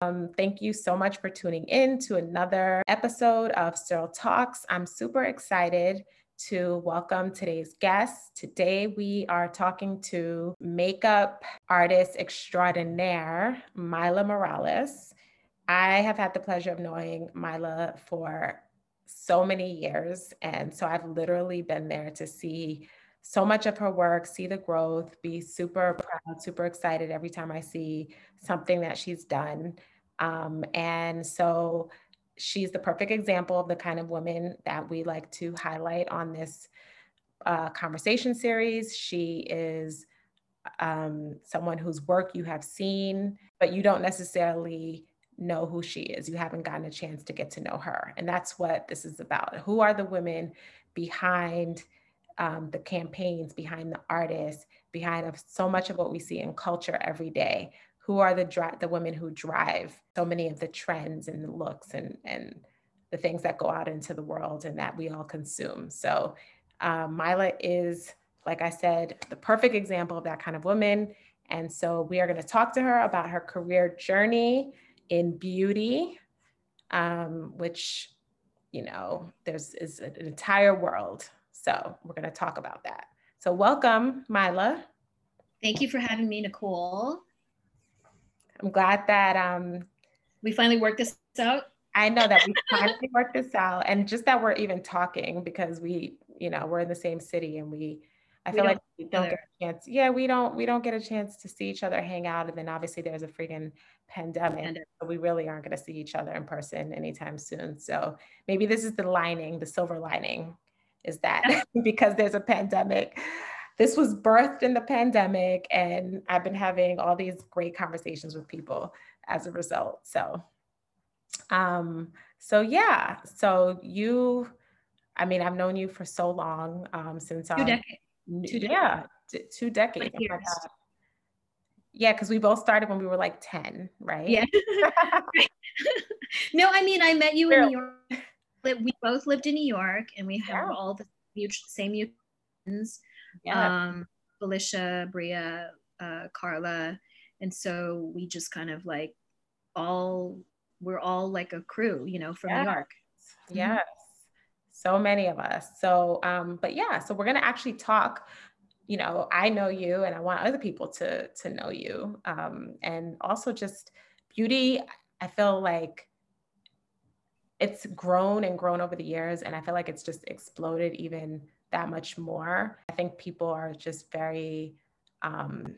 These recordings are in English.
Um, thank you so much for tuning in to another episode of Still Talks. I'm super excited to welcome today's guest. Today, we are talking to makeup artist extraordinaire, Mylah Morales. I have had the pleasure of knowing Mylah for so many years. And so I've literally been there to see so much of her work, see the growth, be super proud, super excited every time I see something that she's done. Um, and so she's the perfect example of the kind of woman that we like to highlight on this uh, conversation series. She is um, someone whose work you have seen, but you don't necessarily know who she is. You haven't gotten a chance to get to know her. And that's what this is about. Who are the women behind um, the campaigns, behind the artists, behind so much of what we see in culture every day? Who are the dri- the women who drive so many of the trends and the looks and and the things that go out into the world and that we all consume? So um, Mylah is, like I said, the perfect example of that kind of woman. And so we are going to talk to her about her career journey in beauty, um, which, you know, there's is an entire world. So we're going to talk about that. So welcome, Mylah. Thank you for having me, Nicole. I'm glad that um, we finally worked this out. I know that we finally worked this out, and just that we're even talking because we, you know, we're in the same city and we I feel like we don't get a chance. Yeah, we don't we don't get a chance to see each other, hang out, and then obviously there's a freaking pandemic. And so we really aren't going to see each other in person anytime soon. So maybe this is the lining, the silver lining, is that because there's a pandemic. This was birthed in the pandemic, and I've been having all these great conversations with people as a result. So, um, so yeah. So you, I mean, I've known you for so long um, since two decades two yeah, two decades. Oh yeah, because we both started when we were like 10, right? Yeah. no, I mean, I met you in New York. We both lived in New York and we have yeah. all the mutual, same mutants. Yeah. Um, Felicia, Bria, uh, Carla. And so we just kind of like all, we're all like a crew, you know, from yes. New York. Yes so many of us. So, um, but yeah, so we're gonna actually talk. You know, I know you, and I want other people to to know you, um, and also just beauty. I feel like it's grown and grown over the years, and I feel like it's just exploded even that much more. I think people are just very, um,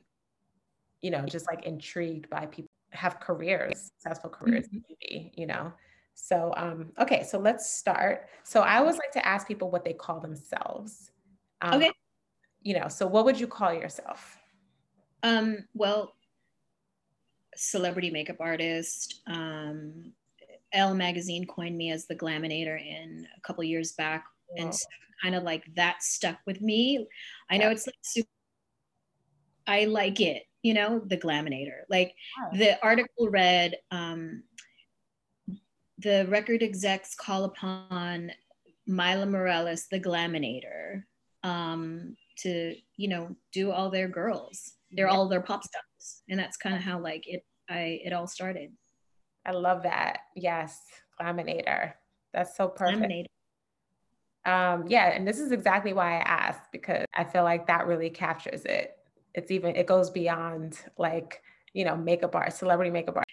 you know, just like intrigued by people have careers, successful careers mm-hmm. beauty. You know, so, um, okay, so let's start. So, I always like to ask people what they call themselves. Um, okay. You know, so what would you call yourself? Um, well, celebrity makeup artist. Um, Elle magazine coined me as the glaminator in a couple years back, and so kind of like that stuck with me. I know it's like super. I like it, you know, the glaminator. Like the article read, um, the record execs call upon Mylah Morales, the glaminator, um, to you know do all their girls. They're all their pop stars, and that's kind of how like it I it all started. I love that. Yes, glaminator. That's so perfect. Glaminator. Um, yeah, and this is exactly why I asked because I feel like that really captures it. It's even it goes beyond like you know makeup art, celebrity makeup art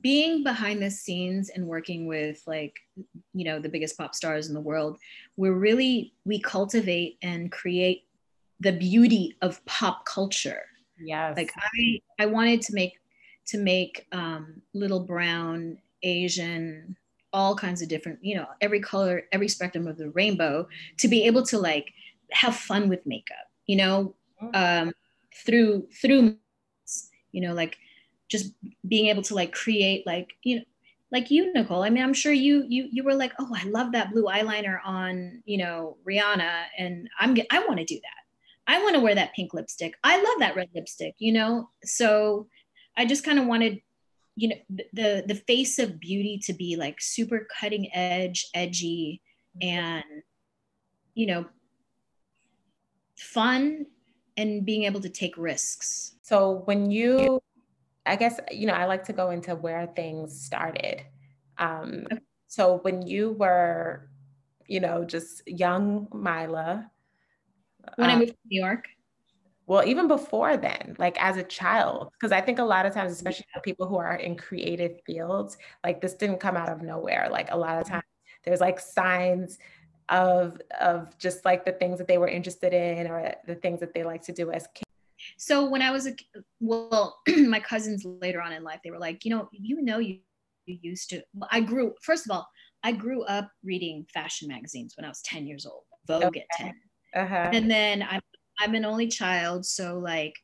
being behind the scenes and working with like you know the biggest pop stars in the world we're really we cultivate and create the beauty of pop culture yeah like i i wanted to make to make um, little brown asian all kinds of different you know every color every spectrum of the rainbow to be able to like have fun with makeup you know? Mm. um, through through you know like just being able to like create like you know like you nicole i mean i'm sure you you you were like oh i love that blue eyeliner on you know rihanna and i'm i want to do that. I want to wear that pink lipstick. I love that red lipstick you know? So i just kind of wanted you know the the face of beauty to be like super cutting edge edgy and you know fun and being able to take risks so when you I guess, you know, I like to go into where things started. Um, so when you were, you know, just young Mylah. When um, I moved to New York? Well, even before then, like as a child, because I think a lot of times, especially people who are in creative fields, like this didn't come out of nowhere. Like a lot of times there's like signs of of just like the things that they were interested in or the things that they like to do as kids. So when I was a well, my cousins later on in life, they were like, you know, you know, you, you used to. I grew first of all, I grew up reading fashion magazines when I was ten years old, Vogue okay. at 10 uh-huh. and then I'm I'm an only child, so like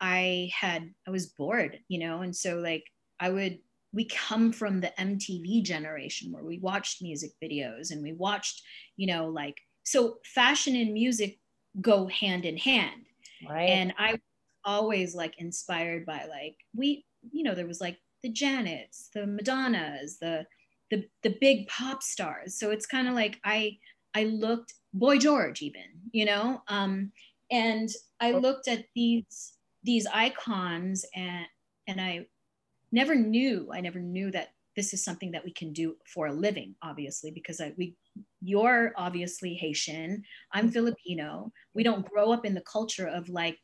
I had I was bored, you know, and so like I would we come from the MTV generation where we watched music videos and we watched, you know, like so fashion and music go hand in hand. Right. And I was always like inspired by like we, you know, there was like the Janets, the Madonnas, the the the big pop stars. So it's kind of like I I looked Boy George even, you know, um, and I looked at these these icons and and I never knew I never knew that this is something that we can do for a living obviously because I, we you're obviously Haitian I'm mm-hmm. Filipino. We don't grow up in the culture of like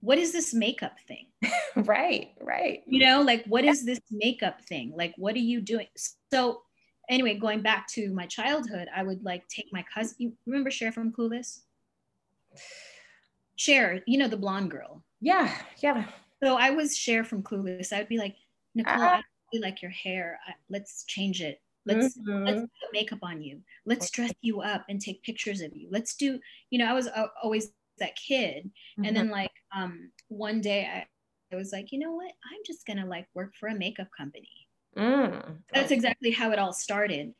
what is this makeup thing? Right right. You know like what is this makeup thing? Like what are you doing? So anyway going back to my childhood I would like take my cousin you remember Cher from Clueless Cher you know the blonde girl yeah yeah so I was Cher from Clueless. I'd be like, Nicole, ah. I really like your hair. I, let's change it. Let's mm-hmm. let's put makeup on you. Let's dress you up and take pictures of you. Let's do. You know, I was uh, always that kid, mm-hmm. and then mm-hmm. like um one day I, I was like, you know what? I'm just gonna like work for a makeup company. Mm. That's exactly how it all started,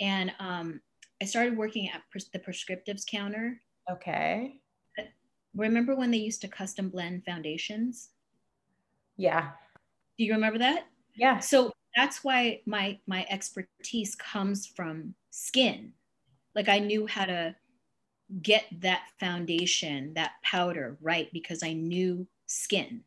and um I started working at pres- the prescriptives counter. Okay remember when they used to custom blend foundations? Yeah. Do you remember that? Yeah. So that's why my my expertise comes from skin. Like I knew how to get that foundation, that powder right because I knew skin.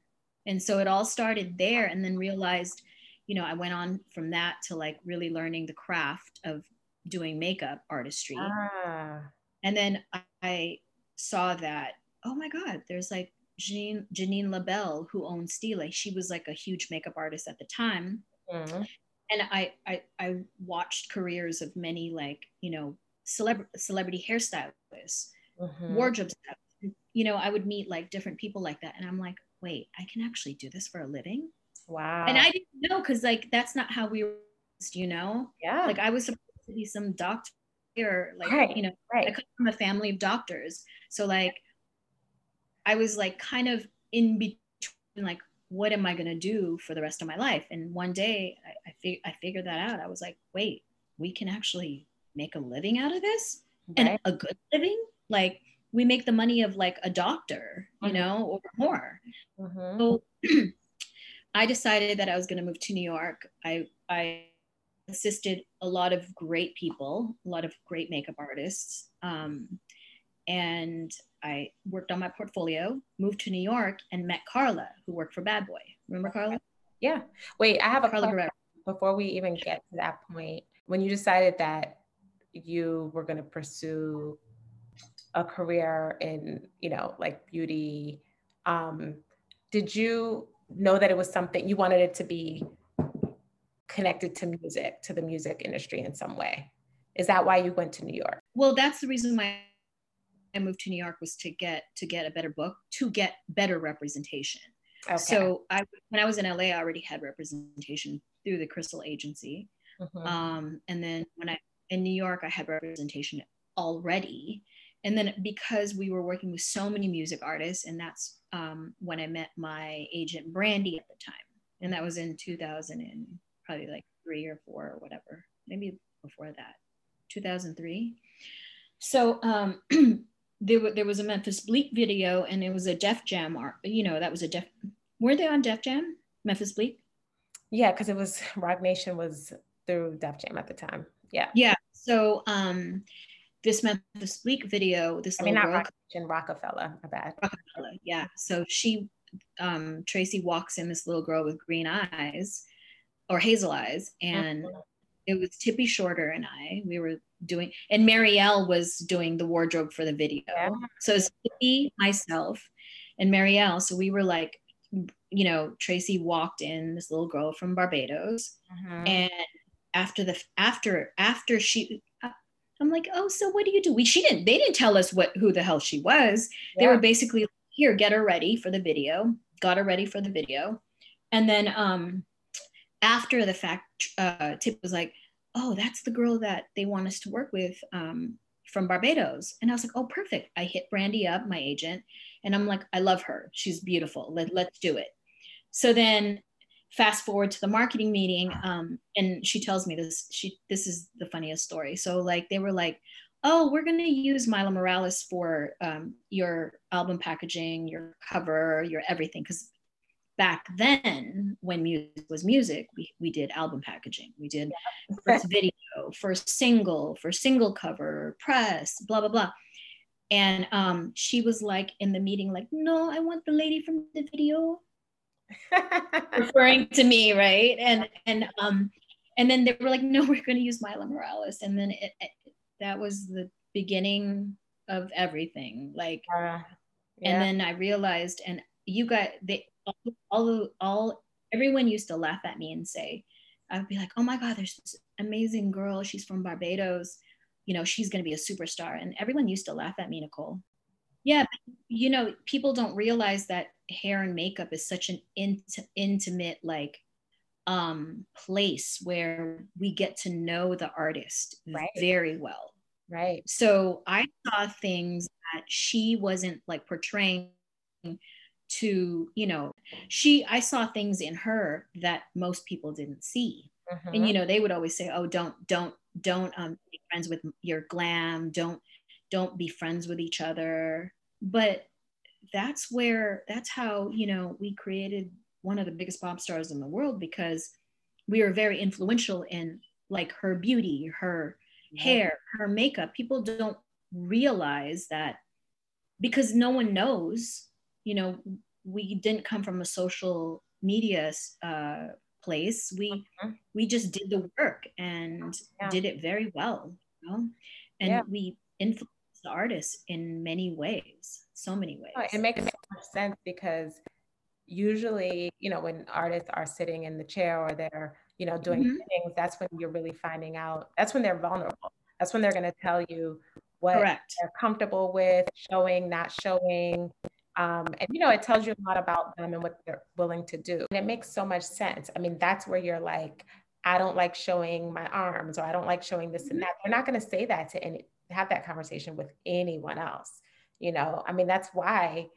And so it all started there and then realized, you know, I went on from that to like really learning the craft of doing makeup artistry. Ah. And then I saw that oh my God, there's like Jeanine, Jeanine Lobell who owns Stila. She was like a huge makeup artist at the time. Mm-hmm. And I, I, I watched careers of many like, you know, celeb- celebrity hairstylists, mm-hmm. wardrobe You know, I would meet like different people like that. And I'm like, wait, I can actually do this for a living. Wow. And I didn't know because like that's not how we were, you know? Yeah. Like I was supposed to be some doctor or like, right. you know, right. I come from a family of doctors. So like I was like kind of in between, like, what am I going to do for the rest of my life? And one day I, I, fig- I figured that out. I was like, wait, we can actually make a living out of this right. and a good living. Like, we make the money of like a doctor, you mm-hmm. know, or more. Mm-hmm. So I decided that I was going to move to New York. I, I assisted a lot of great people, a lot of great makeup artists. Um, and I worked on my portfolio, moved to New York, and met Carla, who worked for Bad Boy. Remember Carla? Yeah. Wait, I have a Carla question before we even get to that point. When you decided that you were going to pursue a career in, you know, like beauty, um, did you know that it was something you wanted it to be connected to music, to the music industry in some way? Is that why you went to New York? Well, that's the reason why I moved to New York was to get to get a better book, to get better representation. Okay. So I when I was in LA, I already had representation through the Crystal Agency, mm-hmm. um, and then when I in New York, I had representation already. And then because we were working with so many music artists, and that's um, when I met my agent Brandy at the time, and that was in 2000 and probably like three or four or whatever, maybe before that, 2003. So um, there, there was a Memphis Bleek video and it was a Def Jam art, you know, that was a Def, were they on Def Jam, Memphis Bleek? Yeah, because it was Roc Nation was through Def Jam at the time. Yeah. Yeah. So um this Memphis Bleek video, this I mean, not Roc Nation, Roc-A-Fella, my bad. Roc-A-Fella, yeah. So she um, Tracy walks in this little girl with green eyes or hazel eyes, and mm-hmm. It was Tippi Shorter and I. We were doing, and Mariel was doing the wardrobe for the video. Yeah. So it's Tippi, myself, and Mariel. So we were like, you know, Tracy walked in, this little girl from Barbados, mm-hmm. and after the after after she I'm like, oh, so what do you do? We she didn't they didn't tell us what who the hell she was. Yeah. They were basically here, get her ready for the video, got her ready for the video. And then um after the fact, uh Tip was like, oh, that's the girl that they want us to work with um from Barbados. And I was like, oh, perfect. I hit Brandy up, my agent, and I'm like, I love her. She's beautiful. Let, let's do it. So then fast forward to the marketing meeting um, and she tells me this she this is the funniest story so like they were like oh we're going to use mylah morales for um, your album packaging your cover your everything because back then when music was music we, we did album packaging we did yeah. first video first single for single cover press blah blah blah and um, she was like in the meeting like no i want the lady from the video referring to me, right? And and um and then they were like, no, we're going to use Mylah Morales, and then it, it, that was the beginning of everything. Like, uh, yeah. and then I realized, and you got they all, all all everyone used to laugh at me and say, I'd be like, oh my God, there's this amazing girl. She's from Barbados. You know, she's going to be a superstar. And everyone used to laugh at me, Nicole. Yeah, you know, people don't realize that hair and makeup is such an int- intimate like um place where we get to know the artist right. very well. Right. So I saw things that she wasn't like portraying to, you know, she I saw things in her that most people didn't see. Mm-hmm. And you know, they would always say, "Oh, don't don't don't um be friends with your glam, don't don't be friends with each other." But that's where that's how you know we created one of the biggest pop stars in the world because we were very influential in like her beauty her hair her makeup people don't realize that because no one knows you know we didn't come from a social media uh, place we uh-huh. we just did the work and yeah. did it very well you know and yeah. we influenced the artists in many ways so many ways. it makes so much sense because usually, you know, when artists are sitting in the chair or they're, you know, doing mm-hmm. things, that's when you're really finding out, that's when they're vulnerable. That's when they're going to tell you what Correct. they're comfortable with, showing, not showing. Um, and, you know, it tells you a lot about them and what they're willing to do. And it makes so much sense. I mean, that's where you're like, I don't like showing my arms or I don't like showing this and mm-hmm. that. They're not going to say that to any, have that conversation with anyone else you know i mean that's why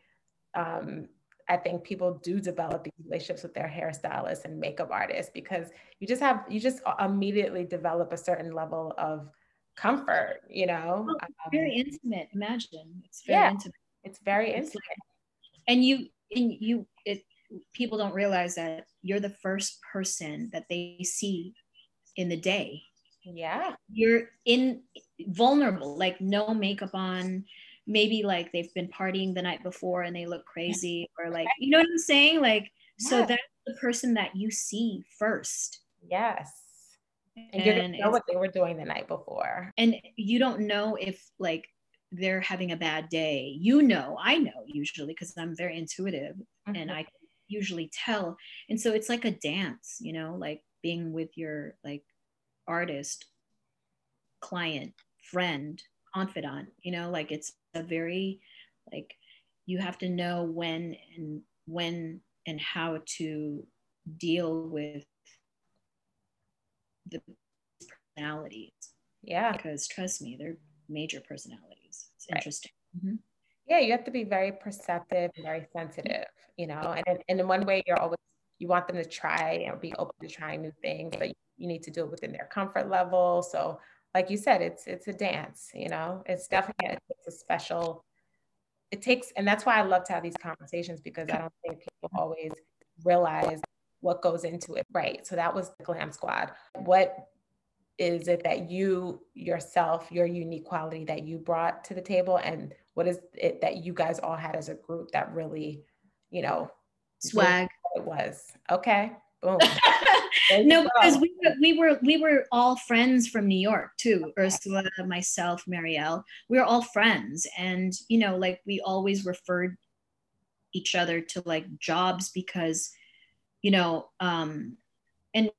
um, i think people do develop these relationships with their hairstylists and makeup artists because you just have you just immediately develop a certain level of comfort you know oh, very um, intimate imagine it's very yeah, intimate it's very it's intimate like, and you and you it people don't realize that you're the first person that they see in the day. Yeah. You're in vulnerable like no makeup on. Maybe like they've been partying the night before and they look crazy or like you know what i'm saying? Like yeah. so that's the person that you see first. Yes. And, you don't know what they were doing the night before. And you don't know if like they're having a bad day. You know i know usually because i'm very intuitive mm-hmm. and i usually tell. And so it's like a dance you know like being with your like artist client friend confidant you know like it's a very like you have to know when and when and how to deal with the personalities. Yeah. Because trust me they're major personalities right. interesting mm-hmm. yeah you have to be very perceptive and very sensitive you know and, and in one way you're always you want them to try and be open to trying new things but you need to do it within their comfort level so like you said, it's it's a dance, you know, it's definitely a, it's a special, it takes, and that's why I love to have these conversations because I don't think people always realize what goes into it. Right. So that was the Glam Squad. What is it that you yourself, your unique quality that you brought to the table? And what is it that you guys all had as a group that really, you know, swag. It was okay. Boom. no, because we were, we were we were all friends from New York too. Ursula, myself, Mariel. We were all friends, and you know, like we always referred each other to like jobs because, you know, um, and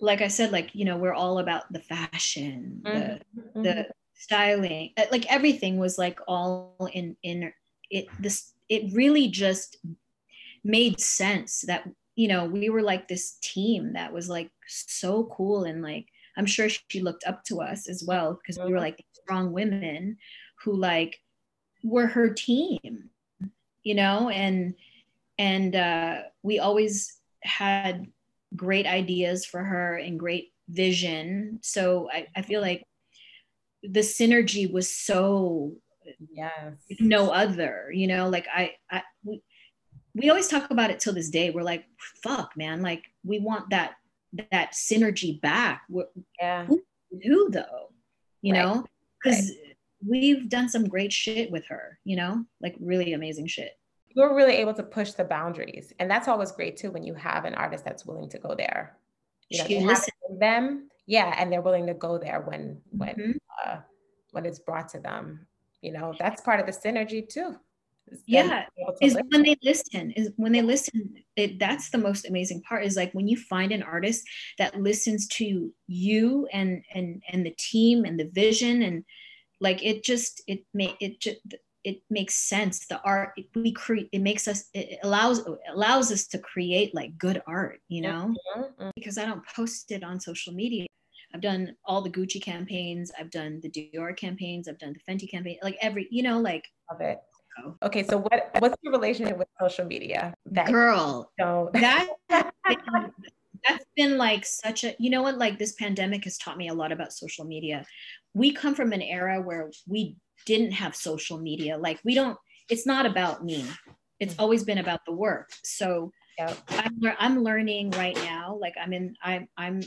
like I said, like you know, we're all about the fashion, mm-hmm. the the mm-hmm. styling, uh, like everything was like all in in it. This it really just made sense that you know we were like this team that was like so cool and like i'm sure she looked up to us as well because we were like strong women who like were her team you know and and uh we always had great ideas for her and great vision so i, I feel like the synergy was so yes no other you know like i i we, we always talk about it till this day. We're like, fuck, man, like we want that that synergy back. yeah. Who, who, though? You right. know, because right. we've done some great shit with her. You know, like really amazing shit. You're really able to push the boundaries, and that's always great too when you have an artist that's willing to go there. You know, you listen them, yeah, and they're willing to go there when when mm-hmm. uh, when it's brought to them. You know, that's part of the synergy too yeah is when they listen is when they listen it, that's the most amazing part is like when you find an artist that listens to you and and and the team and the vision and like it just it may it just it makes sense the art it, we create it makes us it allows it allows us to create like good art you know mm-hmm. because i don't post it on social media I've done all the Gucci campaigns. I've done the Dior campaigns. I've done the Fenty campaign. Like every, you know, like love it. Okay, so what what's your relationship with social media? That Girl, that that's been like such a you know what like this pandemic has taught me a lot about social media. We come from an era where we didn't have social media. Like we don't. It's not about me. It's mm-hmm. always been about the work. So yep. I'm I'm learning right now. Like I'm in I'm I'm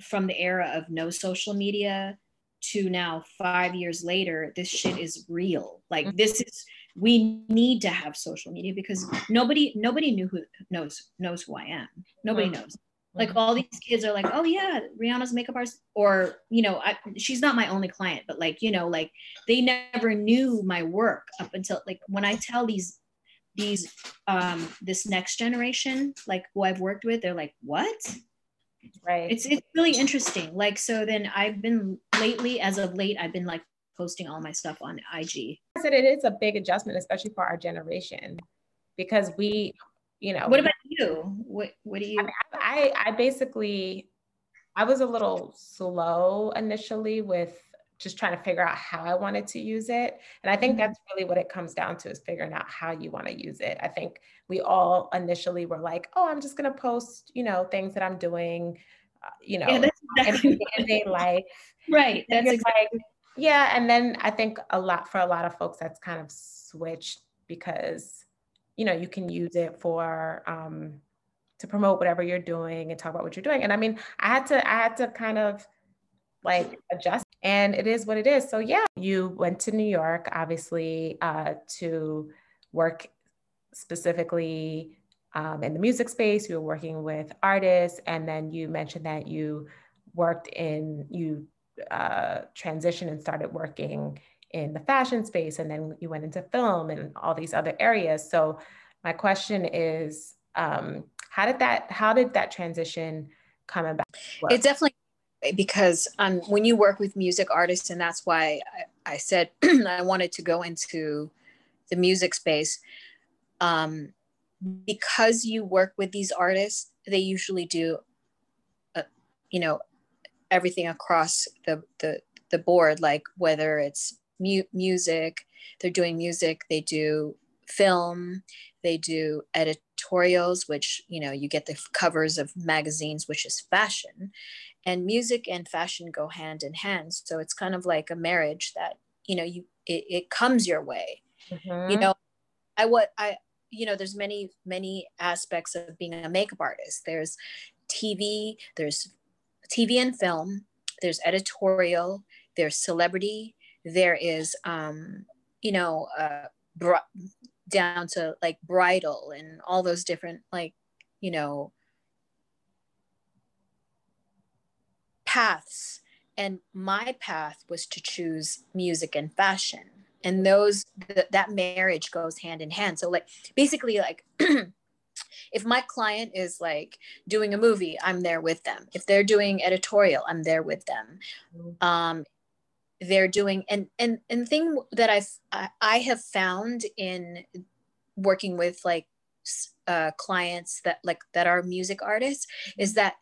from the era of no social media to now five years later this shit is real like mm-hmm. this is we need to have social media because nobody nobody knew who knows knows who I am. Nobody mm-hmm. knows. Like all these kids are like, oh yeah, Rihanna's makeup artist, or you know, I, she's not my only client, but like you know, like they never knew my work up until like when I tell these these um this next generation like who I've worked with, they're like, what? Right. It's it's really interesting. Like so, then I've been lately, as of late, I've been like posting all my stuff on IG. I said it is a big adjustment, especially for our generation, because we, you know. What about you? What What do you? I, mean, I, I basically, I was a little slow initially with just trying to figure out how I wanted to use it. And I think mm-hmm. that's really what it comes down to is figuring out how you want to use it. I think we all initially were like, oh, I'm just going to post, you know, things that I'm doing, uh, you know, yeah, that's exactly life. Right. That's exactly. Like, yeah. And then I think a lot for a lot of folks that's kind of switched because, you know, you can use it for um to promote whatever you're doing and talk about what you're doing. And I mean, I had to I had to kind of like adjust and it is what it is. So yeah, you went to New York obviously uh to work specifically um, in the music space. You were working with artists, and then you mentioned that you worked in you uh, transitioned and started working in the fashion space, and then you went into film and all these other areas. So my question is, um, how did that how did that transition come about? It definitely because um, when you work with music artists, and that's why I, I said I wanted to go into the music space. Um, because you work with these artists, they usually do, uh, you know, everything across the the, the board like whether it's mu- music. They're doing music. They do film. They do editorials which you know you get the covers of magazines which is fashion. And music and fashion go hand in hand. So it's kind of like a marriage that you know you it, it comes your way. Mm-hmm. you know i what i you know there's many many aspects of being a makeup artist. There's tv there's TV and film, there's editorial, there's celebrity, there is, um, you know, uh, bro- down to like bridal and all those different like you know paths. And my path was to choose music and fashion. And those th- that marriage goes hand in hand. So like basically like if my client is like doing a movie i'm there with them. If they're doing editorial i'm there with them. Mm-hmm. um they're doing and and and thing that i've i have found in working with like uh, clients that like that are music artists is that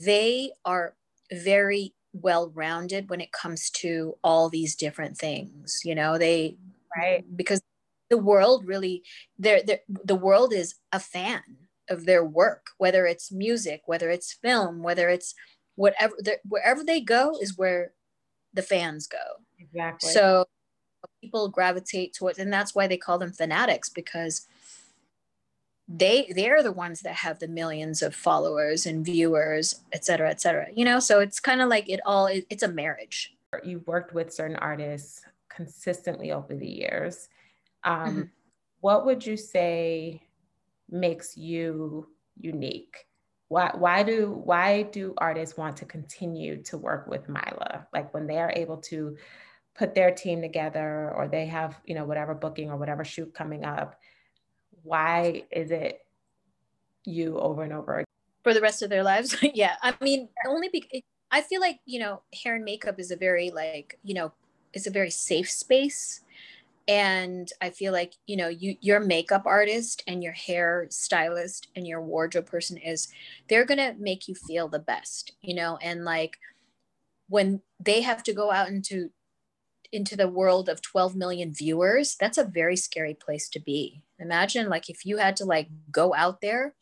they are very well rounded when it comes to all these different things you know? They right. because the world really they're, they're, the world is a fan of their work whether it's music whether it's film whether it's whatever wherever they go is where the fans go. Exactly. So people gravitate towards and that's why they call them fanatics because they they're the ones that have the millions of followers and viewers et cetera et cetera. You know so it's kind of like it all it, it's a marriage. You've worked with certain artists consistently over the years. Um, mm-hmm. what would you say makes you unique why why do why do artists want to continue to work with Mylah? like when they are able to put their team together or they have you know whatever booking or whatever shoot coming up why is it you over and over again? for the rest of their lives yeah i mean only because i feel like you know hair and makeup is a very like you know it's a very safe space and i feel like you know you your makeup artist and your hair stylist and your wardrobe person is they're going to make you feel the best you know? And like when they have to go out into into the world of 12 million viewers that's a very scary place to be. Imagine like if you had to like go out there.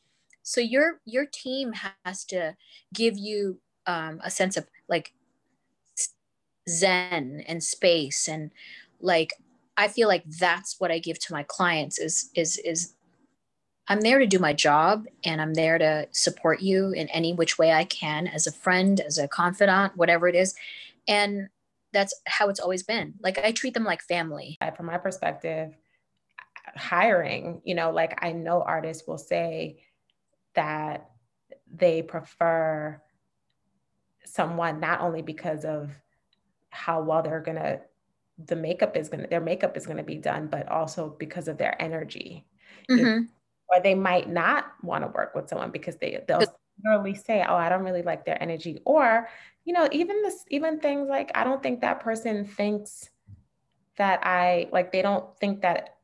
So your your team has to give you um, a sense of like zen and space and like i feel like that's what i give to my clients is is is i'm there to do my job and i'm there to support you in any which way i can as a friend as a confidant whatever it is and that's how it's always been. Like I treat them like family. From my perspective, hiring, you know, like I know artists will say that they prefer someone not only because of how well they're going to the makeup is going to their makeup is going to be done but also because of their energy mm-hmm. or they might not want to work with someone because they they'll literally say oh i don't really like their energy or you know, even this, even things like I don't think that person thinks that I like they don't think that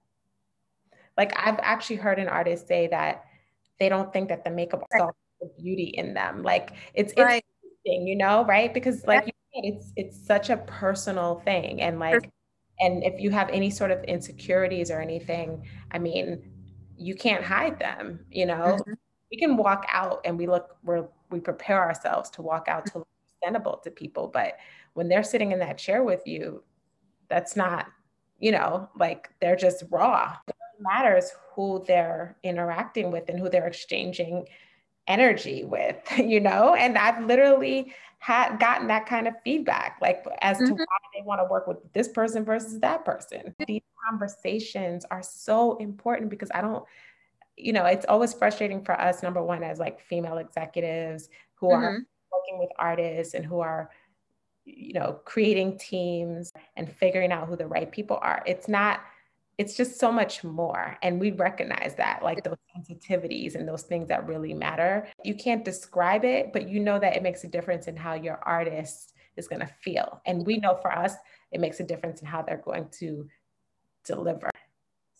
like I've actually heard an artist say that they don't think that the makeup saw the beauty in them. Like it's right. interesting, you know, right? Because like yeah. It's it's such a personal thing. And like and if you have any sort of insecurities or anything, I mean, you can't hide them, you know. Mm-hmm. We can walk out and we look we're we prepare ourselves to walk out to presentable to people. But when they're sitting in that chair with you, that's not, you know, like they're just raw. It matters who they're interacting with and who they're exchanging energy with, you know? And I've literally had gotten that kind of feedback, like as mm-hmm. to why they want to work with this person versus that person. These conversations are so important because I don't, you know, it's always frustrating for us, number one, as like female executives who mm-hmm. are working with artists and who are you know creating teams and figuring out who the right people are it's not it's just so much more and we recognize that like those sensitivities and those things that really matter. You can't describe it but you know that it makes a difference in how your artist is going to feel. And we know for us it makes a difference in how they're going to deliver.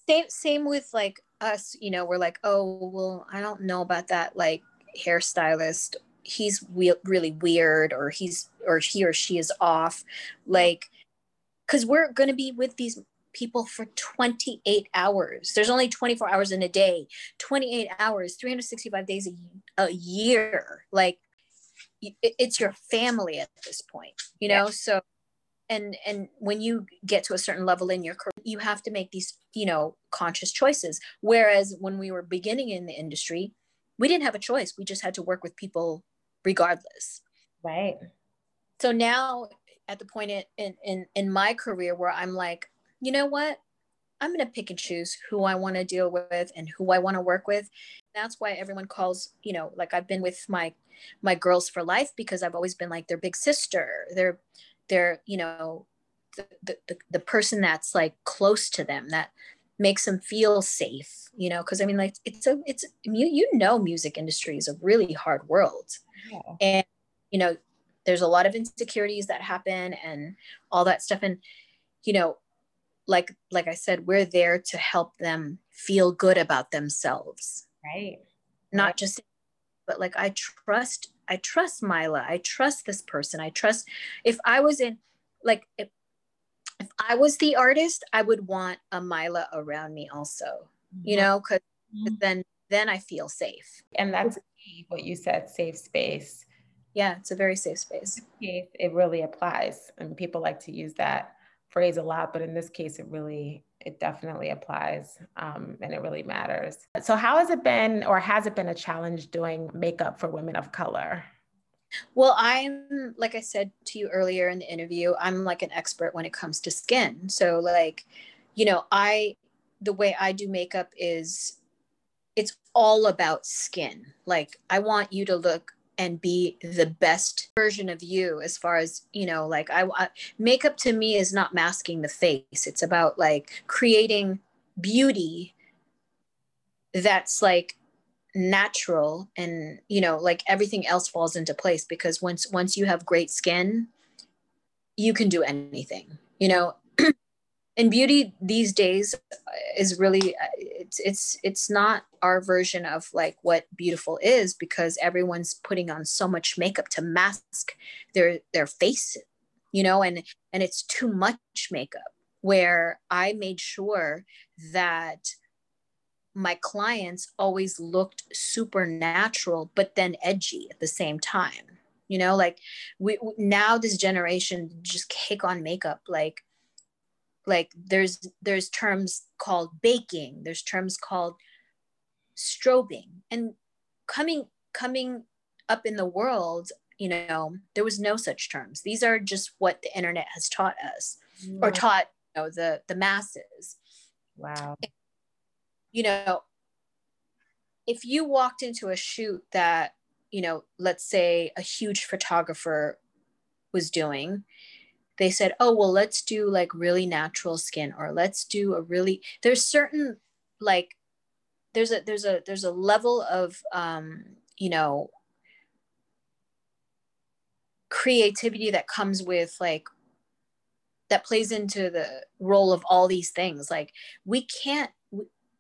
Same same with like us you know we're like oh well i don't know about that like hairstylist. He's we- really weird or he's or he or she is off. Like because we're going to be with these people for 28 hours there's only 24 hours in a day 28 hours 365 days a, a year like it, it's your family at this point you know yeah. so and and when you get to a certain level in your career you have to make these you know conscious choices whereas when we were beginning in the industry we didn't have a choice we just had to work with people regardless. Right. So now at the point in, in, in my career where I'm like, you know what? I'm going to pick and choose who I want to deal with and who I want to work with. That's why everyone calls, you know, like I've been with my my girls for life because I've always been like their big sister. They're they're, you know, the, the, the person that's like close to them that makes them feel safe, you know, because I mean like it's a it's you you know music industry is a really hard world. Yeah. And you know, there's a lot of insecurities that happen and all that stuff and you know like like i said we're there to help them feel good about themselves. Right. Not right. just but like i trust i trust mylah i trust this person. I trust if i was in like if, if i was the artist i would want a mylah around me also mm-hmm. you know because mm-hmm. then then i feel safe. And that's what you said safe space. Yeah it's a very safe space. It really applies and people like to use that phrase a lot, but in this case, it really, it definitely applies um, and it really matters. So, how has it been, or has it been a challenge doing makeup for women of color? Well, I'm, like I said to you earlier in the interview, I'm like an expert when it comes to skin. So, like, you know, I, the way I do makeup is it's all about skin. Like, I want you to look and be the best version of you as far as you know like I, I, makeup to me is not masking the face. It's about like creating beauty that's like natural and you know like everything else falls into place because once once you have great skin you can do anything you know and beauty these days is really uh, it's it's it's not our version of like what beautiful is because everyone's putting on so much makeup to mask their their face you know and and it's too much makeup where i made sure that my clients always looked super natural but then edgy at the same time you know like we now this generation just kick on makeup like like there's there's terms called baking there's terms called strobing. And coming coming up in the world you know there was no such terms. These are just what the internet has taught us or taught you know the the masses. Wow. You know if you walked into a shoot that you know let's say a huge photographer was doing they said, oh, well, let's do like really natural skin or let's do a really, there's certain like, there's a, there's a, there's a level of, um, you know, creativity that comes with like, that plays into the role of all these things. Like we can't,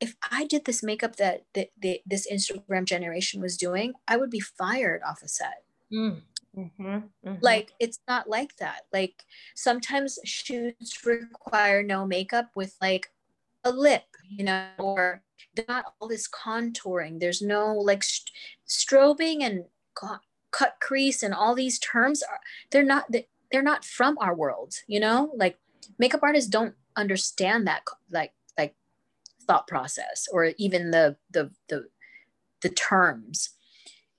if I did this makeup that, that, that this Instagram generation was doing, I would be fired off a set. Mm. Mm-hmm, mm-hmm. Like it's not like that. Like sometimes shoots require no makeup with like a lip, you know, or not all this contouring. There's no like st- strobing and co- cut crease and all these terms are they're not they're not from our world, you know? Like makeup artists don't understand that like like thought process or even the the the the terms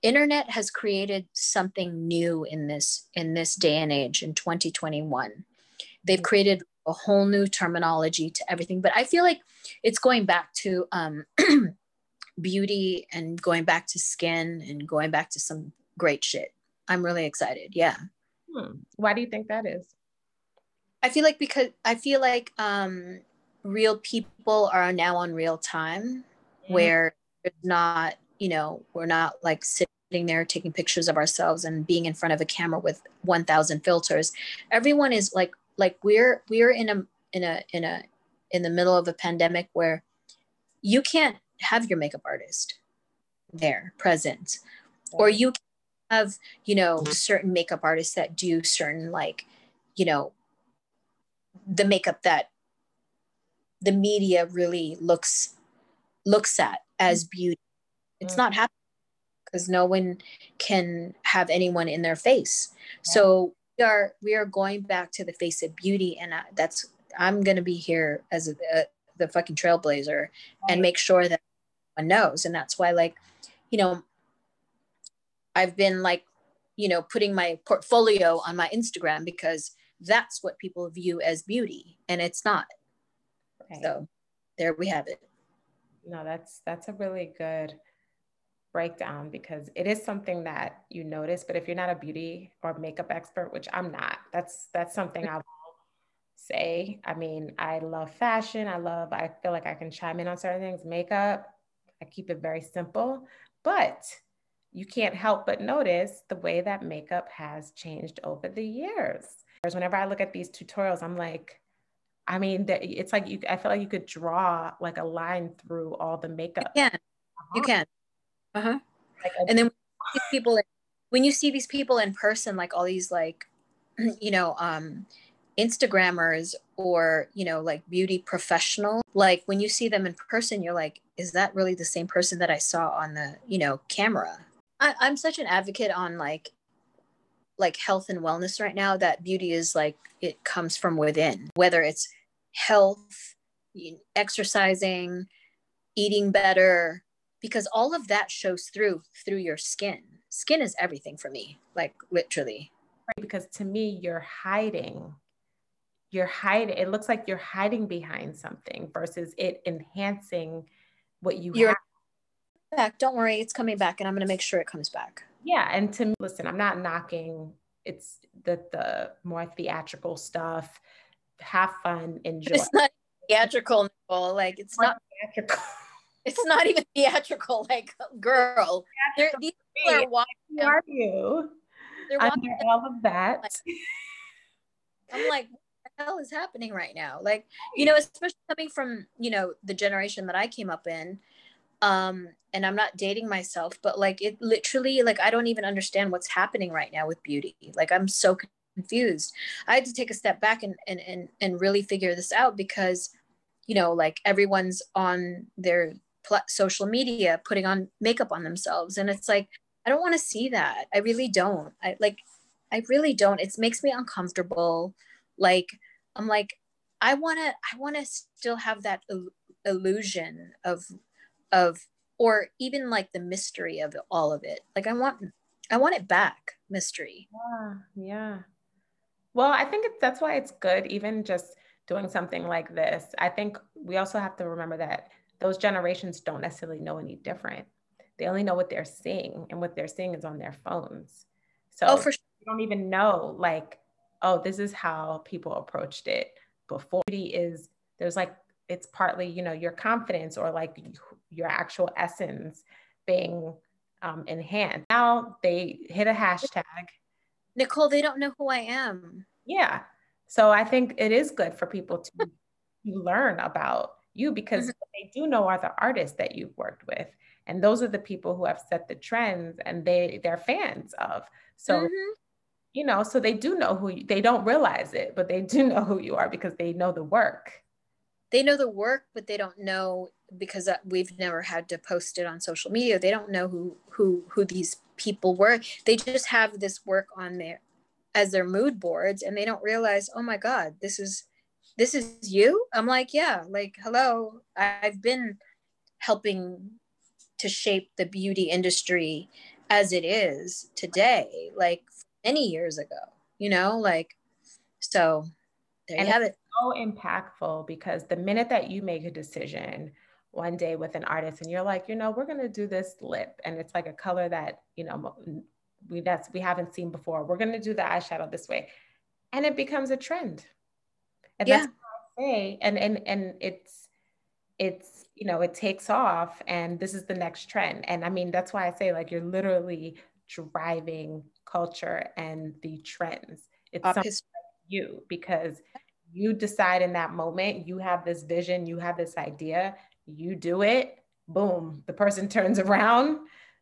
internet has created something new in this in this day and age in 2021 they've mm-hmm. created a whole new terminology to everything but i feel like it's going back to um, beauty and going back to skin and going back to some great shit. I'm really excited yeah. Hmm. why do you think that is? I feel like because i feel like um, real people are now on real time where it's not you know we're not like sitting there taking pictures of ourselves and being in front of a camera with 1000 filters everyone is like like we're we're in a in a in a in the middle of a pandemic where you can't have your makeup artist there present or you have you know certain makeup artists that do certain like you know the makeup that the media really looks looks at as beauty. It's mm. not happening because no one can have anyone in their face. Yeah. So we are we are going back to the face of beauty, and I, that's I'm gonna be here as a, a, the fucking trailblazer right. and make sure that one knows, and that's why like you know I've been like you know putting my portfolio on my Instagram because that's what people view as beauty, and it's not. Right. So there we have it. No, that's that's a really good breakdown because it is something that you notice but if you're not a beauty or makeup expert which i'm not that's that's something i will say. I mean i love fashion. I love i feel like i can chime in on certain things. Makeup i keep it very simple but you can't help but notice the way that makeup has changed over the years. Because whenever i look at these tutorials i'm like i mean it's like you i feel like you could draw like a line through all the makeup. You can. You uh-huh. can uh-huh. and then people when you see these people in person, like all these like, you know, um, Instagrammers or, you know, like beauty professional, like when you see them in person, you're like, is that really the same person that I saw on the, you know, camera? I, I'm such an advocate on like like health and wellness right now that beauty is like it comes from within whether it's health exercising eating better because all of that shows through through your skin. Skin is everything for me like literally. Right, because to me you're hiding. You're hiding it looks like you're hiding behind something versus it enhancing what you you're have. back don't worry it's coming back and i'm going to make sure it comes back. Yeah and to me listen i'm not knocking it's the the more theatrical stuff. Have fun enjoy. It's not theatrical Nicole. like it's not theatrical it's not even theatrical. Like, girl, these people are watching. Who are you? They're watching Under all of that. I'm like, what the hell is happening right now? Like, you know, especially coming from you know the generation that I came up in. Um, and I'm not dating myself, but like it literally, like I don't even understand what's happening right now with beauty. Like I'm so confused. I had to take a step back and and and, and really figure this out because you know like everyone's on their pl- social media putting on makeup on themselves. And it's like i don't want to see that. I really don't. I like i really don't. It makes me uncomfortable. Like i'm like i want to i want to still have that il- illusion of of or even like the mystery of all of it. Like i want i want it back mystery. Yeah yeah. Well i think it's that's why it's good even just doing something like this. I think we also have to remember that those generations don't necessarily know any different. They only know what they're seeing, and what they're seeing is on their phones. So oh, for sure. you don't even know, like, oh, this is how people approached it before. Beauty Is there's like it's partly, you know, your confidence or like your actual essence being um, enhanced. Now they hit a hashtag. Nicole, they don't know who I am. Yeah. So I think it is good for people to learn about you because mm-hmm. they do know are the artists that you've worked with and those are the people who have set the trends and they they're fans of so mm-hmm. you know so they do know who you, they don't realize it but they do know who you are because they know the work they know the work but they don't know because uh, we've never had to post it on social media they don't know who who who these people were they just have this work on there as their mood boards and they don't realize oh my god this is this is you? I'm like yeah like hello i've been helping to shape the beauty industry as it is today like many years ago you know like so there and you have it. so impactful because the minute that you make a decision one day with an artist and you're like you know we're going to do this lip and it's like a color that you know we that's we haven't seen before we're going to do the eyeshadow this way and it becomes a trend and yeah. that's what I say. And and and it's it's you know it takes off and this is the next trend. And I mean that's why I say like you're literally driving culture and the trends. It's something like you because you decide in that moment, you have this vision, you have this idea, you do it, boom, the person turns around,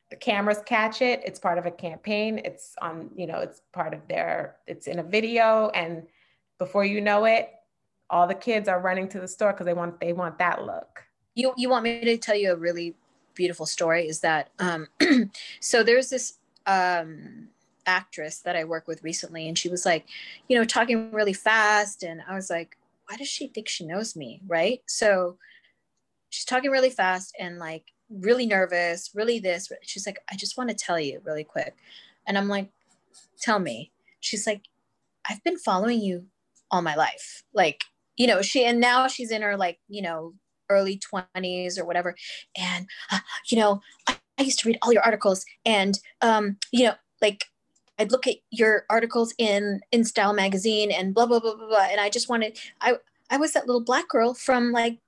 the cameras catch it, it's part of a campaign, it's on, you know, it's part of their, it's in a video, and before you know it, all the kids are running to the store because they want they want that look. You you want me to tell you a really beautiful story? Is that um, so? There's this um, actress that I work with recently, and she was like, you know, talking really fast, and I was like, why does she think she knows me, right? So she's talking really fast and like really nervous, really this. She's like, I just want to tell you really quick, and I'm like, tell me. She's like, I've been following you all my life, like you know she and now she's in her like you know early 20s or whatever. And uh, you know I, I, used to read all your articles and um, you know like i'd look at your articles in in style magazine and blah blah blah blah blah. And i just wanted i i was that little black girl from like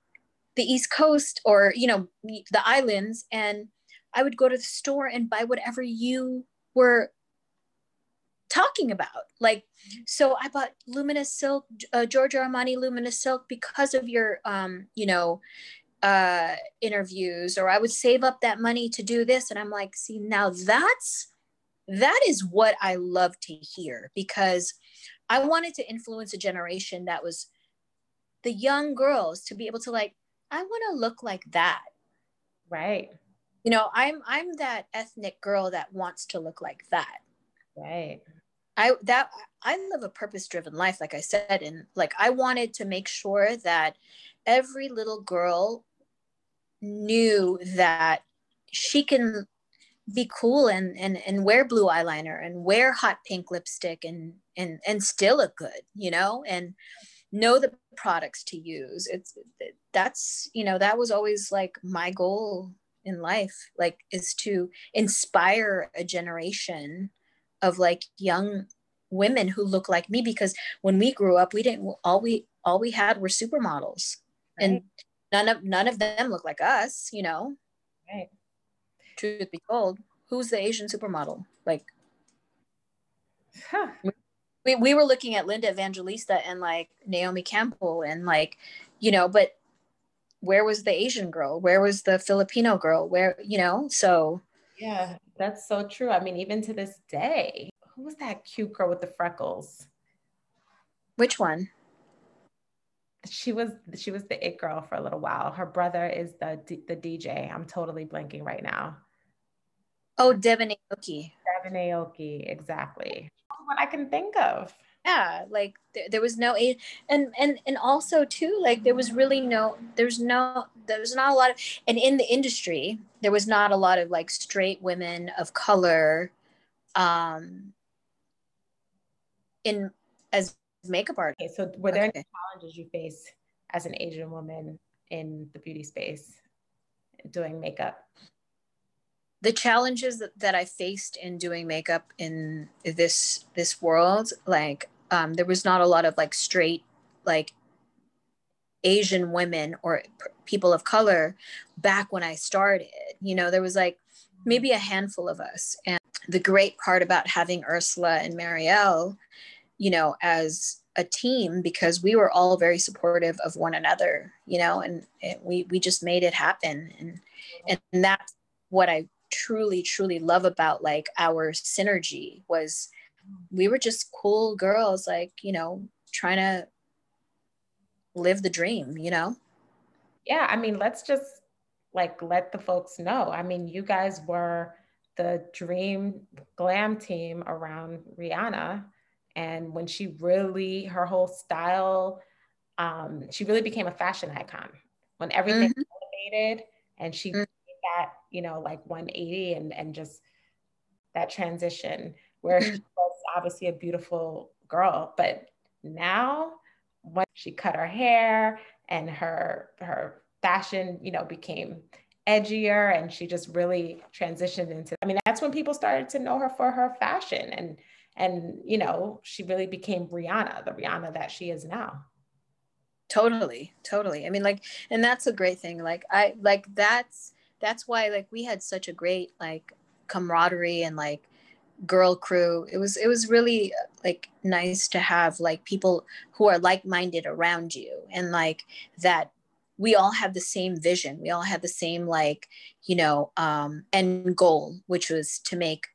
the east coast or you know the islands. And i would go to the store and buy whatever you were talking about. Like so i bought luminous silk uh, giorgio armani luminous silk because of your um you know uh interviews or i would save up that money to do this. And i'm like see now that's that is what i love to hear because i wanted to influence a generation that was the young girls to be able to like i want to look like that. Right. You know i'm i'm that ethnic girl that wants to look like that. Right i that i live a purpose driven life like i said and like i wanted to make sure that every little girl knew that she can be cool and and and wear blue eyeliner and wear hot pink lipstick and and and still look good you know and know the products to use. It's that's you know that was always like my goal in life like is to inspire a generation of like young women who look like me because when we grew up we didn't all we all we had were supermodels. Right. and none of none of them look like us you know? Right. Truth be told who's the asian supermodel? Like huh. we, we were looking at linda evangelista and like naomi campbell and like you know but where was the asian girl? Where was the filipino girl? Where you know? So yeah that's so true. I mean even to this day who was that cute girl with the freckles? Which one? She was she was the it girl for a little while. Her brother is the the dj i'm totally blanking right now. Oh devon aoki. Devon aoki exactly. What i can think of yeah like there, there was no and and and also too like there was really no there's no there's not a lot of and in the industry there was not a lot of like straight women of color um in as makeup artists okay, so were there okay. any challenges you face as an asian woman in the beauty space doing makeup the challenges that, that i faced in doing makeup in this this world like um, there was not a lot of like straight like asian women or people of color back when i started. You know there was like maybe a handful of us. And the great part about having ursula and mariel you know as a team because we were all very supportive of one another you know and we we just made it happen. And and that's what i truly truly love about like our synergy was we were just cool girls, like, you know, trying to live the dream, you know? Yeah. I mean, let's just like let the folks know. I mean, you guys were the dream glam team around Rihanna. And when she really, her whole style, um, she really became a fashion icon when everything mm-hmm. elevated and she mm-hmm. that, you know, like 180 and, and just that transition where mm-hmm obviously a beautiful girl, but now when she cut her hair and her her fashion, you know, became edgier and she just really transitioned into I mean, that's when people started to know her for her fashion and and you know, she really became Rihanna, the Rihanna that she is now. Totally, totally. I mean, like, and that's a great thing. Like, I like that's that's why like we had such a great like camaraderie and like girl crew it was it was really like nice to have like people who are like-minded around you and like that we all have the same vision. We all had the same like you know um end goal which was to make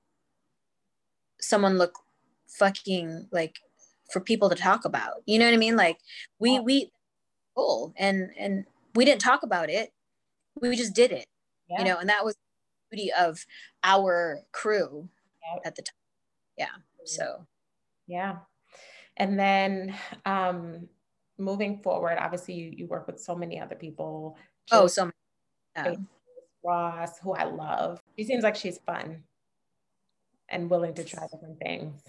someone look fucking like for people to talk about. You know what i mean? Like we we goal and and we didn't talk about it. We just did it yeah. you know and that was the beauty of our crew yep. at the time. Yeah. So, yeah. And then um, moving forward, obviously you, you work with so many other people. oh, so yeah. Ross, who I love. She seems like she's fun and willing to try different things.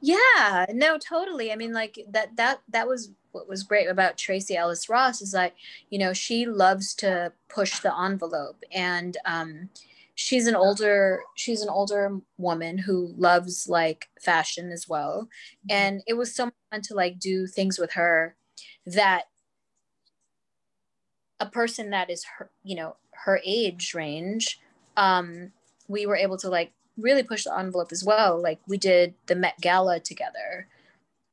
Yeah, no, totally. I mean, like that that that was what was great about Tracee Ellis Ross is that, you know, she loves to push the envelope and um she's an older she's an older woman who loves like fashion as well. Mm-hmm. And it was so fun to like do things with her that a person that is her, you know, her age range, um, we were able to like really push the envelope as well. Like we did the Met Gala together.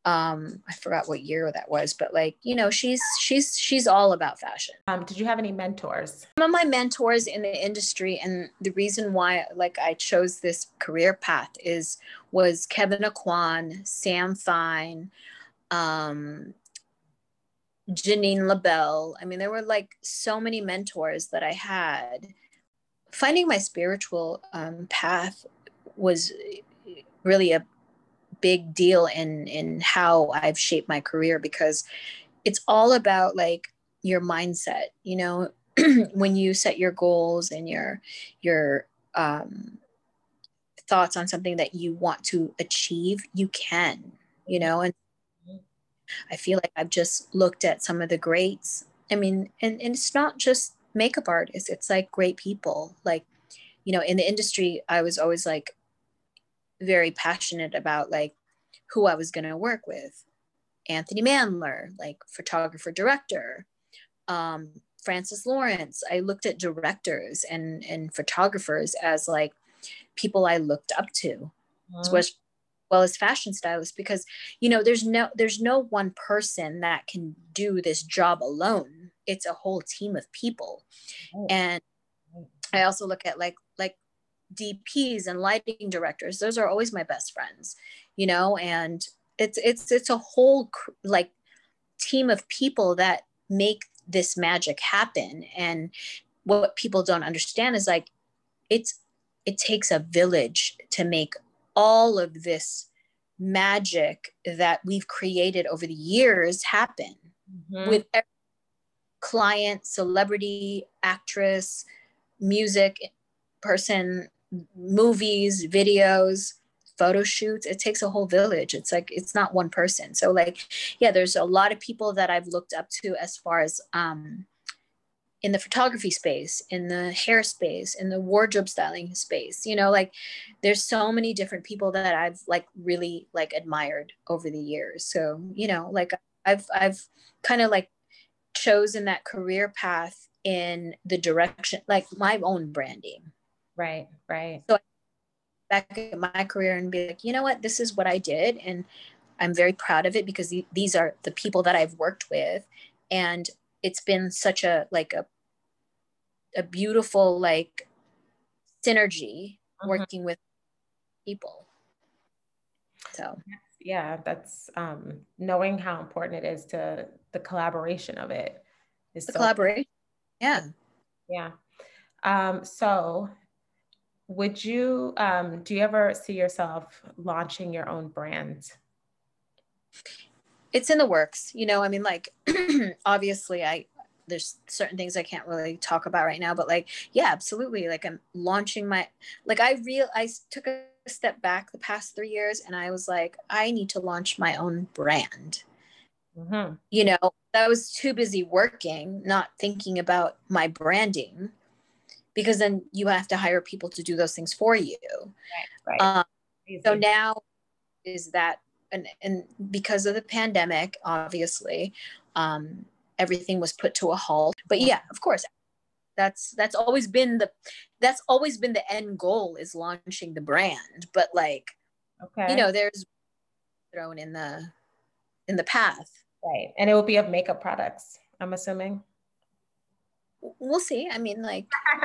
Um, I forgot what year that was, but like, you know, she's she's she's all about fashion. Um, did you have any mentors? Some of my mentors in the industry, and the reason why like I chose this career path is was kevyn aucoin Sam Fine, um, Jeanine Lobell. I mean, there were like so many mentors that I had. Finding my spiritual um, path was really a big deal in in how I've shaped my career because it's all about like your mindset. You know, when you set your goals and your your um, thoughts on something that you want to achieve, you can. You know, and I feel like I've just looked at some of the greats. I mean, and, and it's not just makeup artists, it's like great people. Like, you know, in the industry, I was always like very passionate about like who I was going to work with. Anthony Mandler, like photographer director, um, Francis Lawrence. I looked at directors and and photographers as like people I looked up to. Mm-hmm well as fashion stylists because you know there's no there's no one person that can do this job alone it's a whole team of people oh. and i also look at like dps and lighting directors those are always my best friends you know and it's it's it's a whole like team of people that make this magic happen and what people don't understand is like it's it takes a village to make all of this magic that we've created over the years happen mm-hmm. with every client, celebrity, actress, music person, movies, videos, photo shoots. It takes a whole village. It's like it's not one person. So like, yeah, there's a lot of people that I've looked up to as far as um, in the photography space, in the hair space, in the wardrobe styling space. You know, like there's so many different people that I've like really like admired over the years. So, you know, like I've I've kind of like chosen that career path in the direction like my own branding. Right, right. So back at my career and be like, you know what, this is what I did and I'm very proud of it because these are the people that I've worked with and it's been such a like a a beautiful like synergy mm-hmm. working with people. So. Yeah that's um knowing how important it is to the collaboration of it is the so collaboration yeah. Yeah. Um so would you um do you ever see yourself launching your own brand? It's in the works you know i mean like obviously i there's certain things i can't really talk about right now but like yeah absolutely like i'm launching my like i real i took a step back the past three years and i was like i need to launch my own brand. Mm-hmm. you know i was too busy working not thinking about my branding because then you have to hire people to do those things for you right, right. Um, so now is that and, and because of the pandemic, obviously, um, everything was put to a halt. But yeah, of course, that's that's always been the that's always been the end goal is launching the brand. But like, okay, you know, there's thrown in the in the path. Right, and it will be of makeup products. I'm assuming. We'll see. I mean, like,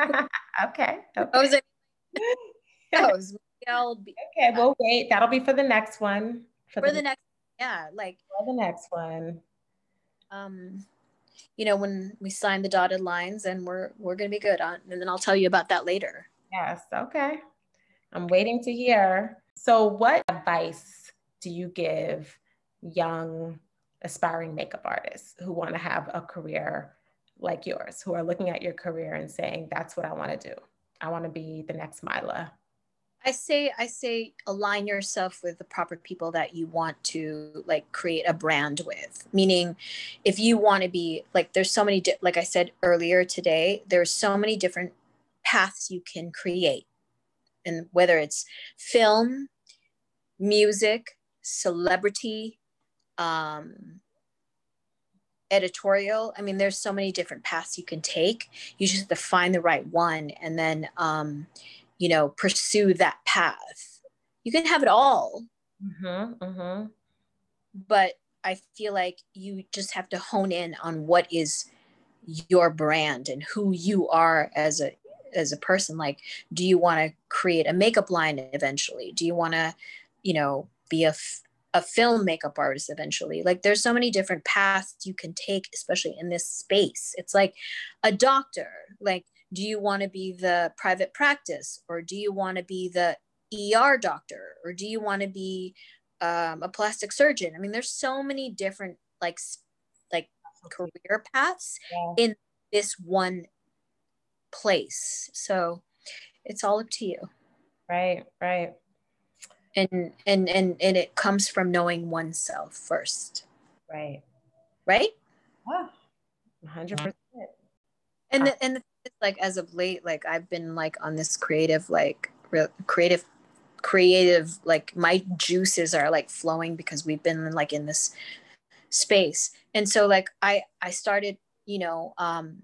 okay. okay. I was like, I'll be, okay, we'll wait. That'll be for the next one for, for the, the, next yeah like for the next one um you know when we sign the dotted lines and we're we're gonna be good on and then i'll tell you about that later yes okay i'm waiting to hear so what advice do you give young aspiring makeup artists who want to have a career like yours who are looking at your career and saying that's what i want to do i want to be the next mylah I say I say align yourself with the proper people that you want to like create a brand with. Meaning if you want to be like there's so many di- like I said earlier today, there's so many different paths you can create. And whether it's film, music, celebrity, um editorial. I mean there's so many different paths you can take. You just have to find the right one and then um you know pursue that path you can have it all mm-hmm, mm-hmm. but i feel like you just have to hone in on what is your brand and who you are as a as a person like do you want to create a makeup line eventually do you want to you know be a, a film makeup artist eventually like there's so many different paths you can take especially in this space it's like a doctor like do you want to be the private practice or do you want to be the ER doctor or do you want to be um, a plastic surgeon? I mean, there's so many different like like career paths yeah. in this one place. So it's all up to you. Right, right. And and and and it comes from knowing oneself first. Right. Right? Yeah. 100%. And the, and the like as of late like i've been like on this creative like re- creative creative like my juices are like flowing because we've been like in this space and so like i i started you know um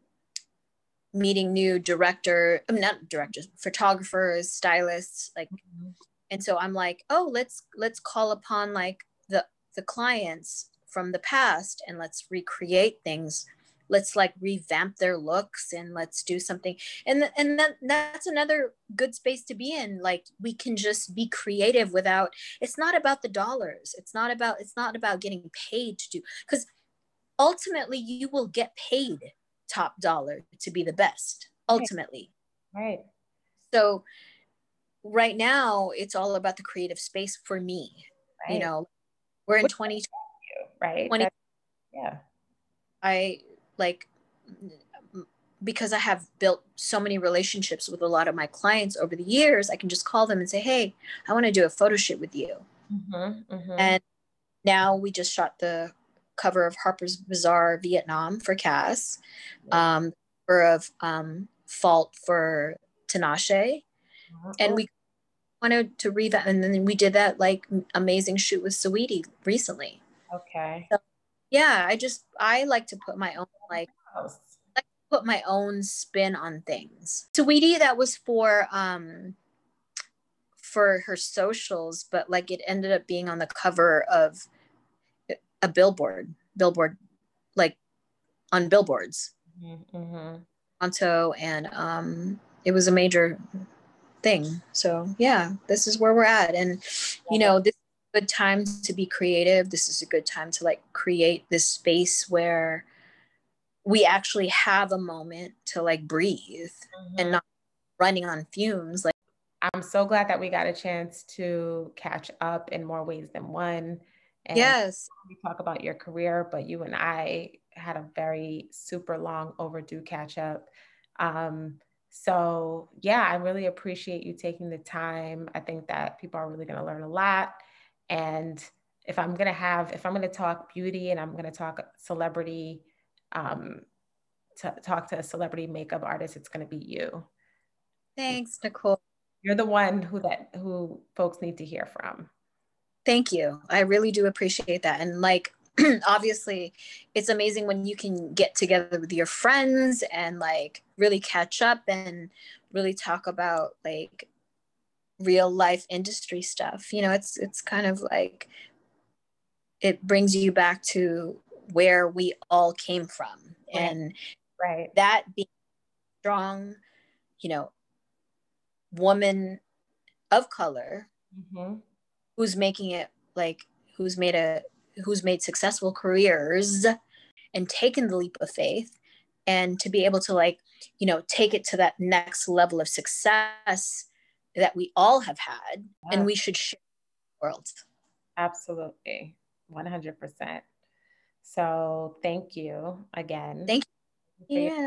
meeting new director I mean, not directors photographers stylists like mm-hmm. And so i'm like oh let's let's call upon like the the clients from the past and let's recreate things. Let's like revamp their looks and let's do something. And and that, that's another good space to be in. Like we can just be creative without it's not about the dollars. It's not about it's not about getting paid to do because ultimately you will get paid top dollar to be the best ultimately. Right. So right now it's all about the creative space for me right. you know we're in 2020 right 20, yeah i like because I have built so many relationships with a lot of my clients over the years, I can just call them and say, Hey, I want to do a photo shoot with you. Mm-hmm, mm-hmm. And now we just shot the cover of Harper's Bazaar Vietnam for Cass, um, for of um, Fault for Tinashe. And we wanted to revamp, and then we did that like amazing shoot with Saweetie recently. Okay. So yeah i just i like to put my own like like put my own spin on things Saweetie, that was for um for her socials but like it ended up being on the cover of a billboard billboard like on billboards mm-hmm. Toronto and um it was a major thing so yeah this is where we're at and you know this is a good time to be creative. This is a good time to like create this space where we actually have a moment to like breathe mm-hmm. and not running on fumes. Like I'm so glad that we got a chance to catch up in more ways than one. And yes. We talk about your career, but you and I had a very super long overdue catch up. Um, so yeah, I really appreciate you taking the time. I think that people are really going to learn a lot. And if I'm going to have, if I'm going to talk beauty and I'm going to talk celebrity, um, to talk to a celebrity makeup artist, it's going to be you. Thanks, Nicole. You're the one who that who folks need to hear from. Thank you. I really do appreciate that. And like obviously it's amazing when you can get together with your friends and like really catch up and really talk about like real life industry stuff you know it's it's kind of like it brings you back to where we all came from right. and right that being strong you know woman of color mm-hmm. who's making it like who's made a who's made successful careers and taken the leap of faith and to be able to like you know take it to that next level of success that we all have had and we should share the world. Absolutely. 100%. So thank you again. Thank you. Yeah.